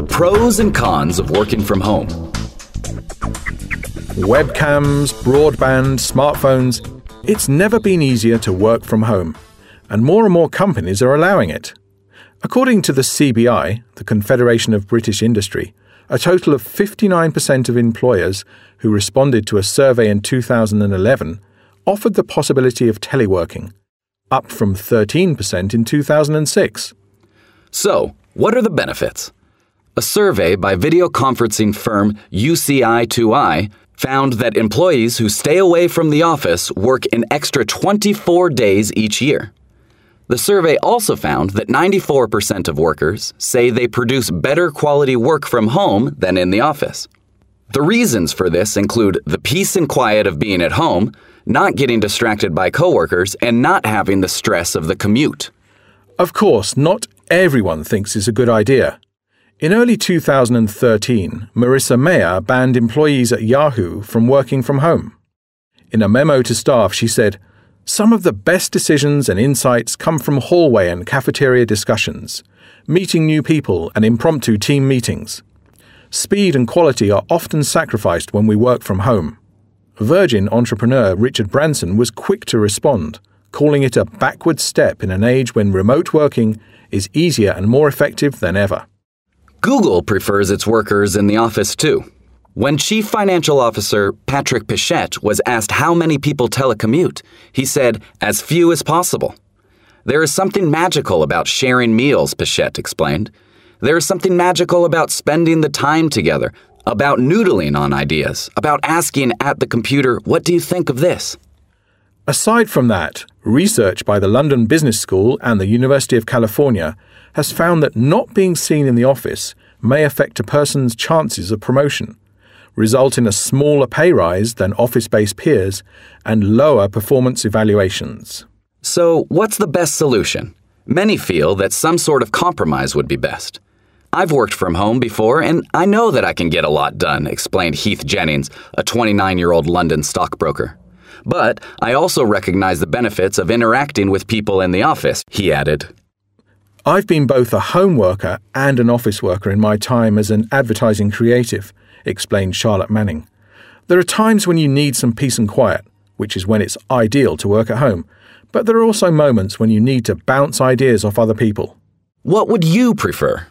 the pros and cons of working from home. Webcams, broadband, smartphones. It's never been easier to work from home, and more and more companies are allowing it. According to the CBI, the Confederation of British Industry, a total of 59% of employers who responded to a survey in 2011 offered the possibility of teleworking, up from 13% in 2006. So, what are the benefits? A survey by video conferencing firm UCI2i found that employees who stay away from the office work an extra 24 days each year. The survey also found that 94% of workers say they produce better quality work from home than in the office. The reasons for this include the peace and quiet of being at home, not getting distracted by coworkers, and not having the stress of the commute. Of course, not everyone thinks it's a good idea. In early 2013, Marissa Mayer banned employees at Yahoo from working from home. In a memo to staff, she said, Some of the best decisions and insights come from hallway and cafeteria discussions, meeting new people, and impromptu team meetings. Speed and quality are often sacrificed when we work from home. Virgin entrepreneur Richard Branson was quick to respond, calling it a backward step in an age when remote working is easier and more effective than ever. Google prefers its workers in the office too. When Chief Financial Officer Patrick Pichette was asked how many people telecommute, he said, as few as possible. There is something magical about sharing meals, Pichette explained. There is something magical about spending the time together, about noodling on ideas, about asking at the computer, What do you think of this? Aside from that, research by the London Business School and the University of California has found that not being seen in the office may affect a person's chances of promotion, result in a smaller pay rise than office based peers, and lower performance evaluations. So, what's the best solution? Many feel that some sort of compromise would be best. I've worked from home before, and I know that I can get a lot done, explained Heath Jennings, a 29 year old London stockbroker. But I also recognize the benefits of interacting with people in the office, he added. I've been both a home worker and an office worker in my time as an advertising creative, explained Charlotte Manning. There are times when you need some peace and quiet, which is when it's ideal to work at home, but there are also moments when you need to bounce ideas off other people. What would you prefer?